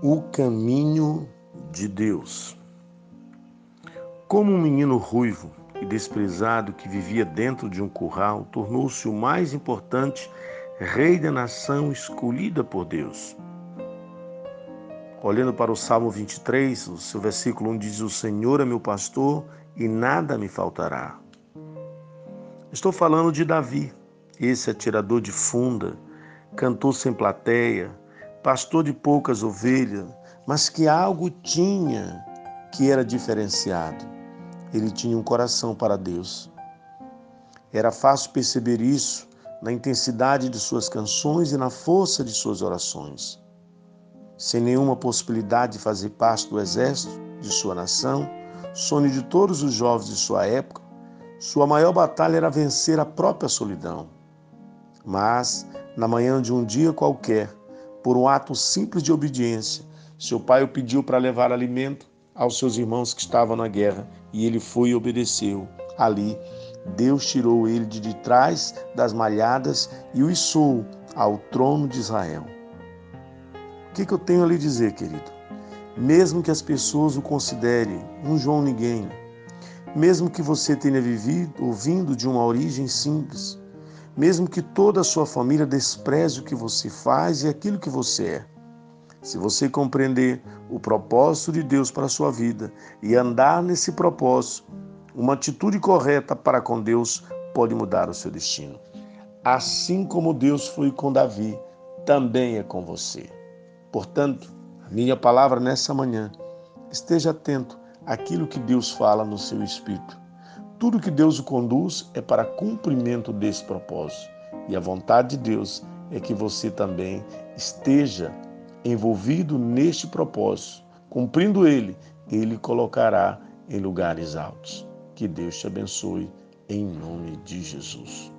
O caminho de Deus. Como um menino ruivo e desprezado que vivia dentro de um curral, tornou-se o mais importante rei da nação escolhida por Deus. Olhando para o Salmo 23, o seu versículo 1 diz: O Senhor é meu pastor e nada me faltará. Estou falando de Davi, esse atirador de funda, cantor sem plateia, pastor de poucas ovelhas, mas que algo tinha que era diferenciado. Ele tinha um coração para Deus. Era fácil perceber isso na intensidade de suas canções e na força de suas orações. Sem nenhuma possibilidade de fazer parte do exército de sua nação, sonho de todos os jovens de sua época, sua maior batalha era vencer a própria solidão. Mas, na manhã de um dia qualquer, por um ato simples de obediência, seu pai o pediu para levar alimento aos seus irmãos que estavam na guerra e ele foi e obedeceu. Ali, Deus tirou ele de trás das malhadas e o içou ao trono de Israel. O que, que eu tenho a lhe dizer, querido? Mesmo que as pessoas o considerem um João Ninguém, mesmo que você tenha vivido ouvindo de uma origem simples, mesmo que toda a sua família despreze o que você faz e aquilo que você é. Se você compreender o propósito de Deus para a sua vida e andar nesse propósito, uma atitude correta para com Deus pode mudar o seu destino. Assim como Deus foi com Davi, também é com você. Portanto, a minha palavra nessa manhã, esteja atento àquilo que Deus fala no seu espírito tudo que Deus o conduz é para cumprimento desse propósito. E a vontade de Deus é que você também esteja envolvido neste propósito. Cumprindo ele, ele colocará em lugares altos. Que Deus te abençoe em nome de Jesus.